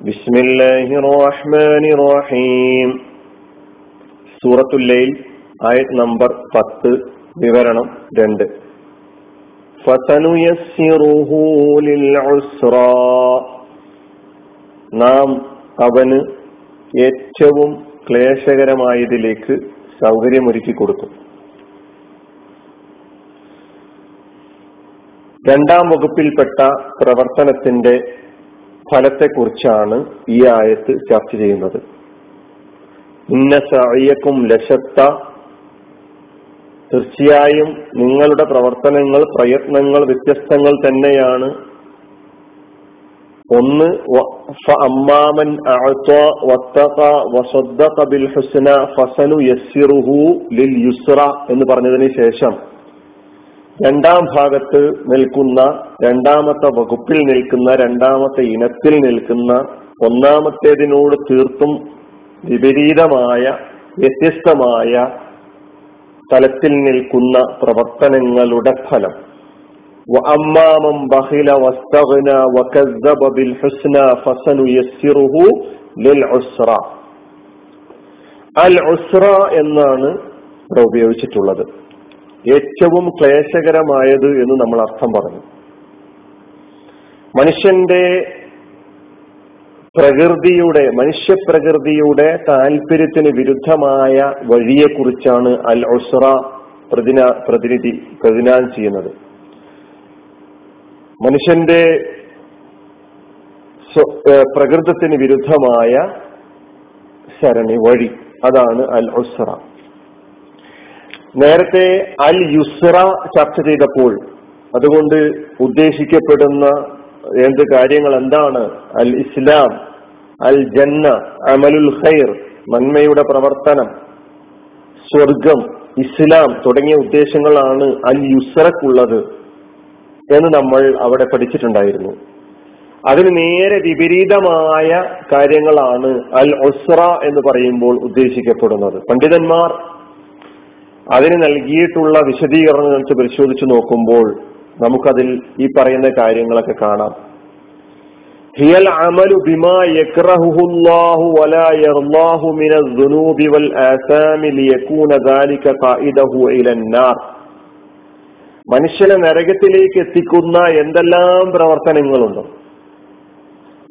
ബിസ്മില്ലാഹി റഹ്മാനി റഹീം സൂറത്തുല്ലയിൽ ആയത് നമ്പർ പത്ത് വിവരണം രണ്ട്. നാം അവന് ഏറ്റവും ക്ലേശകരമായതിലേക്ക് സൗകര്യമൊരുക്കി കൊടുക്കും രണ്ടാം വകുപ്പിൽപ്പെട്ട പ്രവർത്തനത്തിന്റെ ഫലത്തെക്കുറിച്ചാണ് ഈ ആയത്ത് ചർച്ച ചെയ്യുന്നത്. ഇന്ന ലശത്ത. തീർച്ചയായും നിങ്ങളുടെ പ്രവർത്തനങ്ങൾ പ്രയത്നങ്ങൾ വ്യത്യസ്തങ്ങൾ തന്നെയാണ്. ഒന്ന് അമ്മാമൻ എന്ന് പറഞ്ഞതിന് ശേഷം രണ്ടാം ഭാഗത്ത് നിൽക്കുന്ന രണ്ടാമത്തെ വകുപ്പിൽ നിൽക്കുന്ന രണ്ടാമത്തെ ഇനത്തിൽ നിൽക്കുന്ന ഒന്നാമത്തേതിനോട് തീർത്തും വിപരീതമായ വ്യത്യസ്തമായ തലത്തിൽ നിൽക്കുന്ന പ്രവർത്തനങ്ങളുടെ ഫലം. വകസ്സബ ബിൽ ഹുസ്ന ഫസനുയസ്സിറുഹു ലിൽ ഉസ്ര അൽ ഉസ്ര എന്നാണ് ഉപയോഗിച്ചിട്ടുള്ളത്. ഏറ്റവും ക്ലേശകരമായത് എന്ന് നമ്മൾ അർത്ഥം പറഞ്ഞു. മനുഷ്യന്റെ പ്രകൃതിയുടെ മനുഷ്യപ്രകൃതിയുടെ താല്പര്യത്തിന് വിരുദ്ധമായ വഴിയെക്കുറിച്ചാണ് അൽ ഒസ്ര പ്രതിന പ്രതിനിധി പ്രതിനാൻ ചെയ്യുന്നത്. മനുഷ്യന്റെ പ്രകൃതത്തിന് വിരുദ്ധമായ ശരണി വഴി അതാണ് അൽ ഒസ്ര നേരത്തെ അൽ യുസ്ര ചർച്ച ചെയ്തപ്പോൾ അതുകൊണ്ട് ഉദ്ദേശിക്കപ്പെടുന്ന എന്ത് കാര്യങ്ങൾ എന്താണ്? അൽ ഇസ്ലാം അൽ ജന്ന അമലുൽ ഖൈർ നന്മയുടെ പ്രവർത്തനം സ്വർഗം ഇസ്ലാം തുടങ്ങിയ ഉദ്ദേശങ്ങളാണ് അൽ യുസ്രക്കുള്ളത് എന്ന് നമ്മൾ അവിടെ പഠിച്ചിട്ടുണ്ടായിരുന്നു. അതിന് നേരെ വിപരീതമായ കാര്യങ്ങളാണ് അൽ ഒസ്ര എന്ന് പറയുമ്പോൾ ഉദ്ദേശിക്കപ്പെടുന്നത്. പണ്ഡിതന്മാർ അതിന് നൽകിയിട്ടുള്ള വിശദീകരണങ്ങൾ വെച്ച് പരിശോധിച്ചു നോക്കുമ്പോൾ നമുക്കതിൽ ഈ പറയുന്ന കാര്യങ്ങളൊക്കെ കാണാം. ഹിയൽ അമലു ബിമാ യക്റഹുല്ലാഹു വലാ വൽ ആസാമി ലിയകൂന ദാലിക ഖായിദഹു മനുഷ്യനെ നരകത്തിലേക്ക് എത്തിക്കുന്ന എന്തെല്ലാം പ്രവർത്തനങ്ങളുണ്ട്?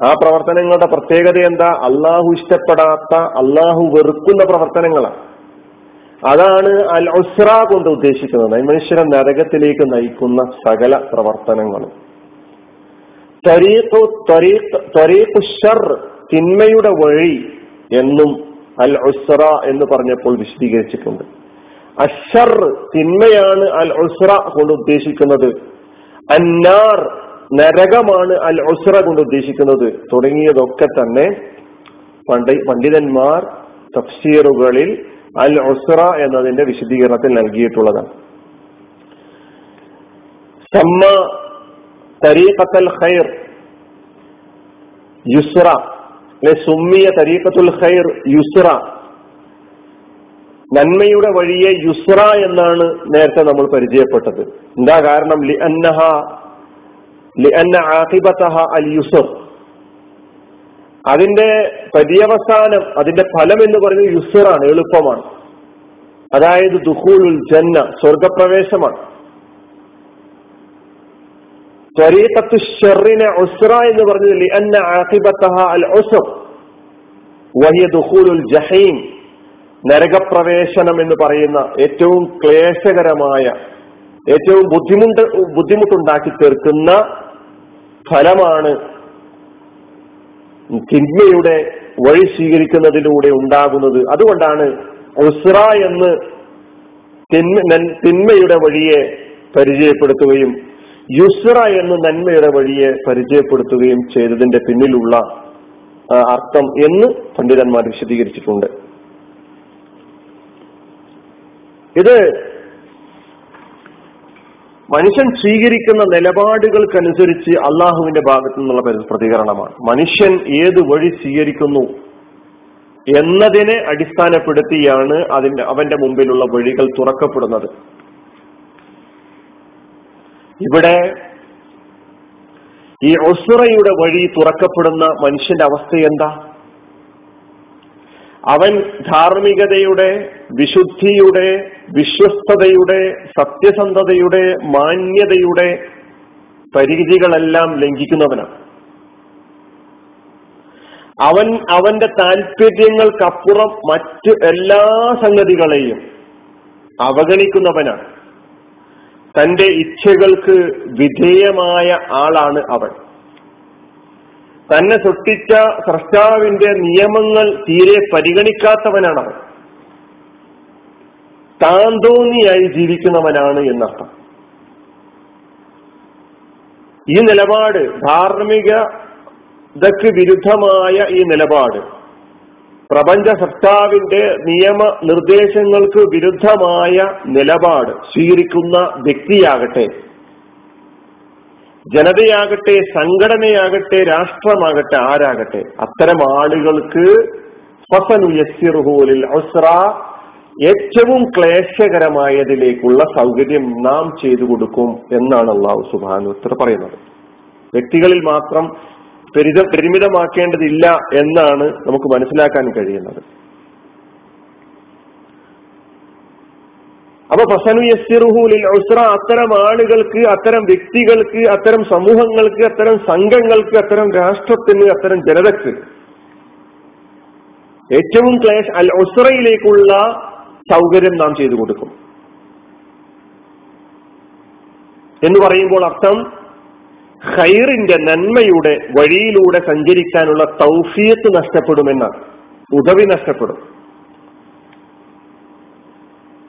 ആ പ്രവർത്തനങ്ങളുടെ പ്രത്യേകത എന്താ? അള്ളാഹു ഇഷ്ടപ്പെടാത്ത അള്ളാഹു വെറുക്കുന്ന പ്രവർത്തനങ്ങളാണ്. അതാണ് അൽ ഉസ്ര കൊണ്ട് ഉദ്ദേശിക്കുന്നത്. മനുഷ്യരെ നരകത്തിലേക്ക് നയിക്കുന്ന സകല പ്രവർത്തനങ്ങളും. തിന്മയുടെ വഴി എന്നും അൽ ഉസ്ര എന്ന് പറഞ്ഞപ്പോൾ വിശദീകരിച്ചിട്ടുണ്ട്. അഷർ തിന്മയാണ് അൽ ഉസ്ര കൊണ്ട് ഉദ്ദേശിക്കുന്നത്. അന്നാർ നരകമാണ് അൽ ഉസ്ര കൊണ്ട് ഉദ്ദേശിക്കുന്നത്. തുടങ്ങിയതൊക്കെ തന്നെ പണ്ഡിതന്മാർ തഫ്സീറുകളിൽ അൽ ഉസ്ര എന്നതിന്റെ വിശദീകരണത്തിൽ നൽകിയിട്ടുള്ളതാണ്. സമ്മ തരീഖത്തൽ ഖൈർ യുസ്ര സുമ്മിയ തരീഖത്തുൽ ഖൈർ യുസ്ര. നന്മയുടെ വഴിയെ യുസ്ര എന്നാണ് നേരത്തെ നമ്മൾ പരിചയപ്പെട്ടത്. എന്താ കാരണം? ലി അന്നഹ ലി അന്ന ആഹിബത്തഹ അൽ യുസർ അതിന്റെ പര്യവസാനം അതിന്റെ ഫലം എന്ന് പറയുന്നത് യുസുറാണ് എളുപ്പമാണ്. അതായത് ദുഹൂലുൽ ജന്ന സ്വർഗപ്രവേശമാണ് എന്ന് പറഞ്ഞത് ജഹീം നരകപ്രവേശനം എന്ന് പറയുന്ന ഏറ്റവും ക്ലേശകരമായ ഏറ്റവും ബുദ്ധിമുട്ട് ബുദ്ധിമുട്ടുണ്ടാക്കി തീർക്കുന്ന ഫലമാണ് തിന്മയുടെ വഴി സ്വീകരിക്കുന്നതിലൂടെ ഉണ്ടാകുന്നത്. അതുകൊണ്ടാണ് ഉസ്ര എന്ന് തിന്മയുടെ വഴിയെ പരിചയപ്പെടുത്തുകയും യുസ്ര എന്ന് നന്മയുടെ വഴിയെ പരിചയപ്പെടുത്തുകയും ചെയ്തതിന്റെ പിന്നിലുള്ള അർത്ഥം എന്ന് പണ്ഡിതന്മാർ വിശദീകരിച്ചിട്ടുണ്ട്. ഇത് മനുഷ്യൻ സ്വീകരിക്കുന്ന നിലപാടുകൾക്കനുസരിച്ച് അള്ളാഹുവിന്റെ ഭാഗത്തു നിന്നുള്ള പ്രതികരണമാണ്. മനുഷ്യൻ ഏത് വഴി സ്വീകരിക്കുന്നു എന്നതിനെ അടിസ്ഥാനപ്പെടുത്തിയാണ് അതിന്റെ അവന്റെ മുമ്പിലുള്ള വഴികൾ തുറക്കപ്പെടുന്നത്. ഇവിടെ ഈ ഒസുറയുടെ വഴി തുറക്കപ്പെടുന്ന മനുഷ്യന്റെ അവസ്ഥ എന്താ? അവൻ ധാർമ്മികതയുടെ വിശുദ്ധിയുടെ വിശ്വസ്തതയുടെ സത്യസന്ധതയുടെ മാന്യതയുടെ പരിധികളെല്ലാം ലംഘിക്കുന്നവനാണ്. അവൻ അവന്റെ താല്പര്യങ്ങൾക്കപ്പുറം മറ്റു എല്ലാ സംഗതികളെയും അവഗണിക്കുന്നവനാണ്. തന്റെ ഇച്ഛകൾക്ക് വിധേയമായ ആളാണ് അവൻ. തന്നെ സൃഷ്ടിച്ച സ്രഷ്ടാവിന്റെ നിയമങ്ങൾ തീരെ പരിഗണിക്കാത്തവനാണ് അവൻ. താന്തോന്നിയായി ജീവിക്കുന്നവനാണ് എന്നർത്ഥം. ഈ നിലപാട് ധാർമ്മികതയ്ക്ക് വിരുദ്ധമായ ഈ നിലപാട്. പ്രപഞ്ച സർത്താവിന്റെ നിയമ നിർദ്ദേശങ്ങൾക്ക് വിരുദ്ധമായ നിലപാട് സ്വീകരിക്കുന്ന വ്യക്തിയാകട്ടെ ജനതയാകട്ടെ സംഘടനയാകട്ടെ രാഷ്ട്രമാകട്ടെ ആരാകട്ടെ അത്തരം ആളുകൾക്ക് ഫസനുയസ്സിറുഹൂലിൽ ഏറ്റവും ക്ലേശകരമായതിലേക്കുള്ള സൗകര്യം നാം ചെയ്തു കൊടുക്കും എന്നാണ് അള്ളാഹു സുബാനു ഉത്തര പറയുന്നത്. വ്യക്തികളിൽ മാത്രം പരിത പരിമിതമാക്കേണ്ടതില്ല എന്നാണ് നമുക്ക് മനസ്സിലാക്കാൻ കഴിയുന്നത്. അപ്പൊ ഫസനു യസ്സിറുഹുലിൽ ഉസ്ര അത്തരം ആളുകൾക്ക് അത്തരം വ്യക്തികൾക്ക് അത്തരം സമൂഹങ്ങൾക്ക് അത്തരം സംഘങ്ങൾക്ക് അത്തരം രാഷ്ട്രത്തിന് അത്തരം ജനതക്ക് ഏറ്റവും ക്ലേശ അൽ ഉസ്രയിലേക്കുള്ള സൗകര്യം നാം ചെയ്തു കൊടുക്കും. എന്ന് പറയുമ്പോൾ അർത്ഥം ഖൈറിന്റെ നന്മയുടെ വഴിയിലൂടെ സഞ്ചരിക്കാനുള്ള തൗഫിയത്ത് നഷ്ടപ്പെടുമെന്നാണ്. ഉദവി നഷ്ടപ്പെടും.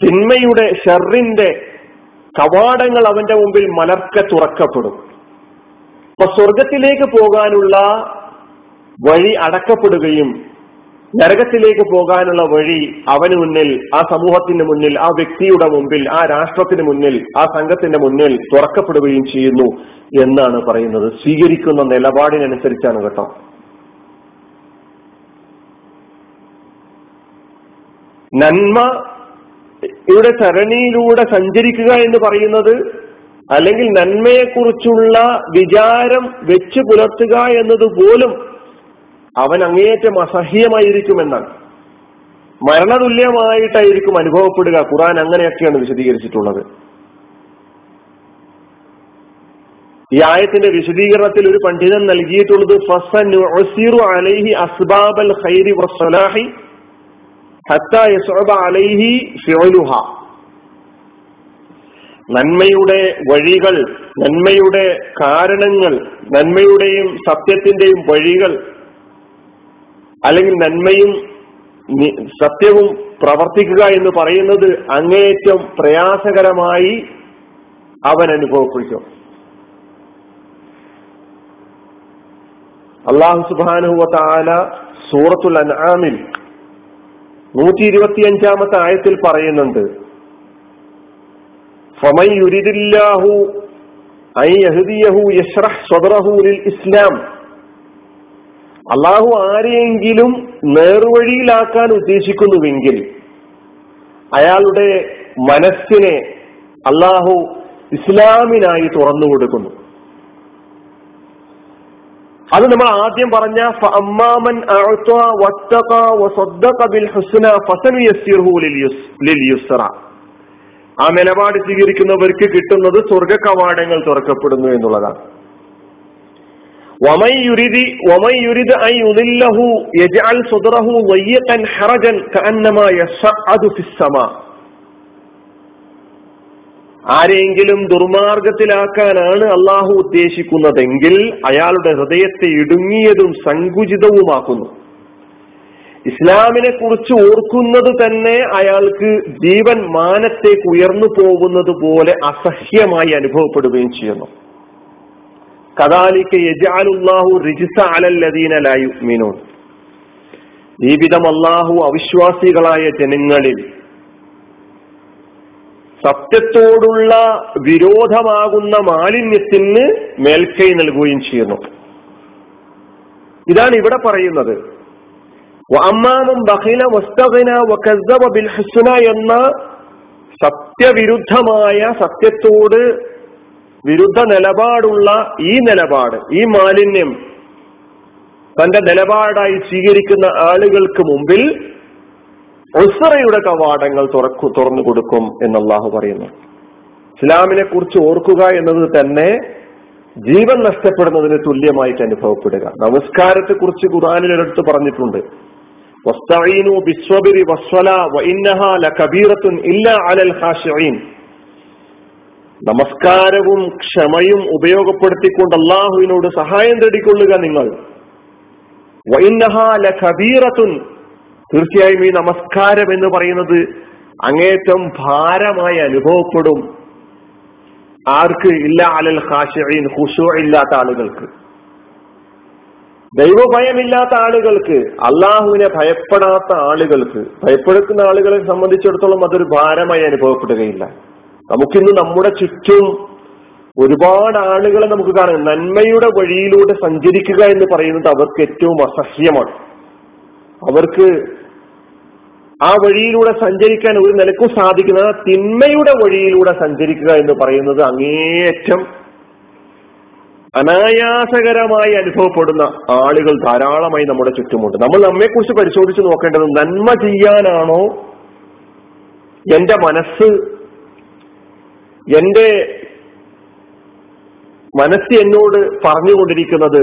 തിന്മയുടെ ഷെറിന്റെ കവാടങ്ങൾ അവന്റെ മുമ്പിൽ മലർക്ക തുറക്കപ്പെടും. അപ്പൊ സ്വർഗത്തിലേക്ക് പോകാനുള്ള വഴി അടക്കപ്പെടുകയും നരകത്തിലേക്ക് പോകാനുള്ള വഴി അവന് മുന്നിൽ ആ സമൂഹത്തിന് മുന്നിൽ ആ വ്യക്തിയുടെ മുമ്പിൽ ആ രാഷ്ട്രത്തിന് മുന്നിൽ ആ സംഘത്തിന്റെ മുന്നിൽ തുറക്കപ്പെടുകയും ചെയ്യുന്നു എന്നാണ് പറയുന്നത്. സ്വീകരിക്കുന്ന നിലപാടിനനുസരിച്ചാണ് കേട്ടോ. നന്മ ഇവിടെ ചരണിയിലൂടെ സഞ്ചരിക്കുക എന്ന് പറയുന്നത് അല്ലെങ്കിൽ നന്മയെക്കുറിച്ചുള്ള വിചാരം വെച്ച് പുലർത്തുക എന്നത് പോലും അവൻ അങ്ങേയറ്റം അസഹ്യമായിരിക്കുമെന്നാണ്. മരണതുല്യമായിട്ടായിരിക്കും അനുഭവപ്പെടുക. ഖുറാൻ അങ്ങനെയൊക്കെയാണ് വിശദീകരിച്ചിട്ടുള്ളത്. ഈ ആയത്തിന്റെ വിശദീകരണത്തിൽ ഒരു പണ്ഡിതൻ നൽകിയിട്ടുള്ളത് അലൈഹി അസ്ബാബൽ ഖൈരി അലൈഹി നന്മയുടെ വഴികൾ നന്മയുടെ കാരണങ്ങൾ നന്മയുടെയും സത്യത്തിന്റെയും വഴികൾ അല്ലെങ്കിൽ നന്മയും സത്യവും പ്രവർത്തിക്കുക എന്ന് പറയുന്നത് അങ്ങേയറ്റം പ്രയാസകരമായി അവൻ അനുഭവപ്പെടും അള്ളാഹു സുബാനുഹുവ താല സൂറത്തുൽ അനാമിൽ നൂറ്റി ഇരുപത്തി അഞ്ചാമത്തെ ആയത്തിൽ പറയുന്നുണ്ട് ഫമൈ ഐ യഹ്ദിയഹു യശ്റഹ് ലിൽ ഇസ്ലാം അള്ളാഹു ആരെയെങ്കിലും നേർവഴിയിലാക്കാൻ ഉദ്ദേശിക്കുന്നുവെങ്കിൽ അയാളുടെ മനസ്സിനെ അള്ളാഹു ഇസ്ലാമിനായി തുറന്നു കൊടുക്കുന്നു. അത് നമ്മൾ ആദ്യം പറഞ്ഞ അമ്മാമൻ ആ നിലപാട് സ്വീകരിക്കുന്നവർക്ക് കിട്ടുന്നത് സ്വർഗ കവാടങ്ങൾ തുറക്കപ്പെടുന്നു എന്നുള്ളതാണ്. ആരെങ്കിലും ദുർമാർഗത്തിലാക്കാനാണ് അള്ളാഹു ഉദ്ദേശിക്കുന്നതെങ്കിൽ അയാളുടെ ഹൃദയത്തെ ഇടുങ്ങിയതും സങ്കുചിതവുമാക്കുന്നു. ഇസ്ലാമിനെ കുറിച്ച് ഓർക്കുന്നത് തന്നെ അയാൾക്ക് ജീവൻ മാനത്തേക്ക് ഉയർന്നു പോകുന്നത് പോലെ അസഹ്യമായി അനുഭവപ്പെടുകയും ചെയ്യുന്നു. കദാലിക്ക് യജാലുല്ലാഹു അലല്ലദീന ഈ വിധം അള്ളാഹു അവിശ്വാസികളായ ജനങ്ങളിൽ സത്യത്തോടുള്ള വിരോധമാകുന്ന മാലിന്യത്തിന് മേൽക്കൈ നൽകുകയും ചെയ്യുന്നു. ഇതാണ് ഇവിടെ പറയുന്നത്. ബിൽ എന്ന സത്യവിരുദ്ധമായ സത്യത്തോട് വിരുദ്ധ നിലപാടുള്ള ഈ നിലപാട് ഈ മാലിന്യം തന്റെ നിലപാടായി സ്വീകരിക്കുന്ന ആളുകൾക്ക് മുമ്പിൽ ഒസറയുടെ കവാടങ്ങൾ തുറക്കു തുറന്നു കൊടുക്കും എന്ന് അള്ളാഹു പറയുന്നു. ഇസ്ലാമിനെ കുറിച്ച് ഓർക്കുക എന്നത് തന്നെ ജീവൻ നഷ്ടപ്പെടുന്നതിന് തുല്യമായിട്ട് അനുഭവപ്പെടുക. നമസ്കാരത്തെ കുറിച്ച് ഖുറാനിൽ എടുത്ത് പറഞ്ഞിട്ടുണ്ട്. നമസ്കാരവും ക്ഷമയും ഉപയോഗപ്പെടുത്തിക്കൊണ്ട് അള്ളാഹുവിനോട് സഹായം തേടിക്കൊള്ളുക നിങ്ങൾ. തീർച്ചയായും ഈ നമസ്കാരം എന്ന് പറയുന്നത് അങ്ങേറ്റം ഭാരമായി അനുഭവപ്പെടും. ആർക്ക്? ഇല്ല അലൽ ഹാഷിൻ ഹുഷു ഇല്ലാത്ത ആളുകൾക്ക്. ദൈവഭയമില്ലാത്ത ആളുകൾക്ക് അള്ളാഹുവിനെ ഭയപ്പെടാത്ത ആളുകൾക്ക് ഭയപ്പെടുക്കുന്ന ആളുകളെ സംബന്ധിച്ചിടത്തോളം അതൊരു ഭാരമായി അനുഭവപ്പെടുകയില്ല. നമുക്കിന്ന് നമ്മുടെ ചുറ്റും ഒരുപാട് ആളുകളെ നമുക്ക് കാണാം. നന്മയുടെ വഴിയിലൂടെ സഞ്ചരിക്കുക എന്ന് പറയുന്നത് അവർക്ക് ഏറ്റവും അസഹ്യമാണ്. അവർക്ക് ആ വഴിയിലൂടെ സഞ്ചരിക്കാൻ ഒരു നിലക്കും സാധിക്കുന്ന തിന്മയുടെ വഴിയിലൂടെ സഞ്ചരിക്കുക എന്ന് പറയുന്നത് അങ്ങേയറ്റം അനായാസകരമായി അനുഭവപ്പെടുന്ന ആളുകൾ ധാരാളമായി നമ്മുടെ ചുറ്റുമുണ്ട്. നമ്മൾ നമ്മെക്കുറിച്ച് പരിശോധിച്ച് നോക്കേണ്ടത് നന്മ ചെയ്യാനാണോ? എന്റെ മനസ്സ് എന്റെ മനസ്സ് എന്നോട് പറഞ്ഞുകൊണ്ടിരിക്കുന്നത്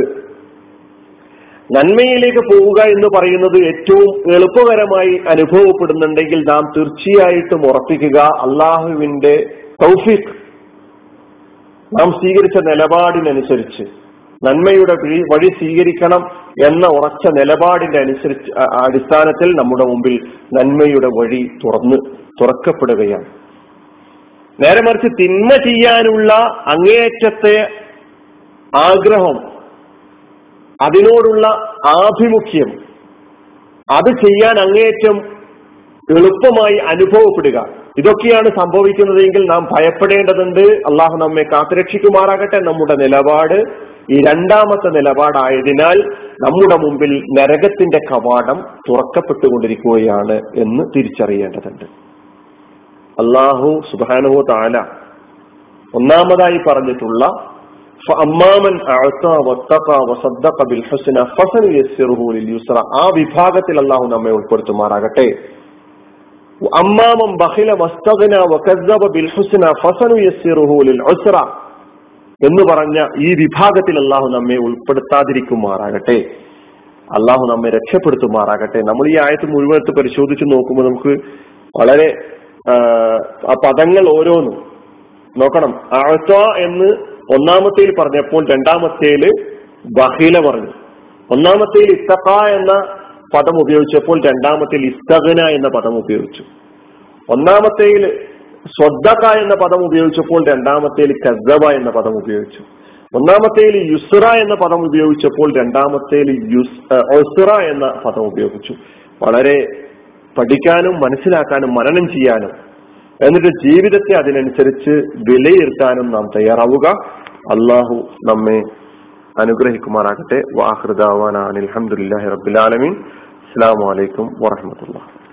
നന്മയിലേക്ക് പോവുക എന്ന് പറയുന്നത് ഏറ്റവും എളുപ്പകരമായി അനുഭവപ്പെടുന്നുണ്ടെങ്കിൽ നാം തീർച്ചയായിട്ടും ഉറപ്പിക്കുക അള്ളാഹുവിന്റെ തൗഫിഖ്. നാം സ്വീകരിച്ച നിലപാടിനനുസരിച്ച് നന്മയുടെ വഴി സ്വീകരിക്കണം എന്ന ഉറച്ച നിലപാടിന്റെ അനുസരിച്ച് അടിസ്ഥാനത്തിൽ നമ്മുടെ മുമ്പിൽ നന്മയുടെ വഴി തുറന്ന് തുറക്കപ്പെടുകയാണ്. നേരെ മറിച്ച് തിന്മ ചെയ്യാനുള്ള അങ്ങേയറ്റത്തെ ആഗ്രഹം അതിനോടുള്ള ആഭിമുഖ്യം അത് ചെയ്യാൻ അങ്ങേയറ്റം എളുപ്പമായി അനുഭവപ്പെടുക. ഇതൊക്കെയാണ് സംഭവിക്കുന്നതെങ്കിൽ നാം ഭയപ്പെടേണ്ടതുണ്ട്. അള്ളാഹു നമ്മെ കാത്തുരക്ഷിക്കുമാറാകട്ടെ. നമ്മുടെ നിലപാട് ഈ രണ്ടാമത്തെ നിലപാടായതിനാൽ നമ്മുടെ മുമ്പിൽ നരകത്തിന്റെ കവാടം തുറക്കപ്പെട്ടുകൊണ്ടിരിക്കുകയാണ് എന്ന് തിരിച്ചറിയേണ്ടതുണ്ട്. അള്ളാഹു സുബാനുഹു താല ഒന്നാമതായി പറഞ്ഞിട്ടുള്ള ആ വിഭാഗത്തിൽ അള്ളാഹു നമ്മെ ഉൾപ്പെടുത്തുമാറാകട്ടെ. അമ്മാമം ബഹില മസ്തഖന വകസ്സബ ബിൽ ഹുസ്ന ഫസനു യസ്സിറുഹു ലിൽ ഉസ്ര എന്ന് പറഞ്ഞ ഈ വിഭാഗത്തിൽ അള്ളാഹു നമ്മെ ഉൾപ്പെടുത്താതിരിക്കുമാറാകട്ടെ. അള്ളാഹു നമ്മെ രക്ഷപ്പെടുത്തുമാറാകട്ടെ. നമ്മൾ ഈ ആയത്ത് മുഴുവൻ പരിശോധിച്ചു നോക്കുമ്പോൾ നമുക്ക് വളരെ ആ പദങ്ങൾ ഓരോന്നും. നോക്കണം. ആഴ്ച എന്ന് ഒന്നാമത്തേൽ പറഞ്ഞപ്പോൾ രണ്ടാമത്തേൽ ബഹില പറഞ്ഞു. ഒന്നാമത്തേൽ ഇസ്തഖ എന്ന പദം ഉപയോഗിച്ചപ്പോൾ രണ്ടാമത്തേൽ ഇസ്തഗന എന്ന പദം ഉപയോഗിച്ചു. ഒന്നാമത്തേൽ സ്വദ്ദക്ക എന്ന പദം ഉപയോഗിച്ചപ്പോൾ രണ്ടാമത്തേൽ കസബ എന്ന പദം ഉപയോഗിച്ചു. ഒന്നാമത്തേൽ യുസ്ര എന്ന പദം ഉപയോഗിച്ചപ്പോൾ രണ്ടാമത്തേൽ യുസ് എന്ന പദം ഉപയോഗിച്ചു. വളരെ പഠിക്കാനും മനസ്സിലാക്കാനും മനനം ചെയ്യാനും എന്നിട്ട് ജീവിതത്തെ അതിനനുസരിച്ച് വിലയിരുത്താനും നാം തയ്യാറാവുക. അള്ളാഹു നമ്മെ അനുഗ്രഹിക്കുമാറാകട്ടെ. വാഹൃദാവാനാണ് അലഹമുല്ലാഹി റബുലാലമീൻ അസ്സാം വലൈക്കും വാഹമത്തുള്ള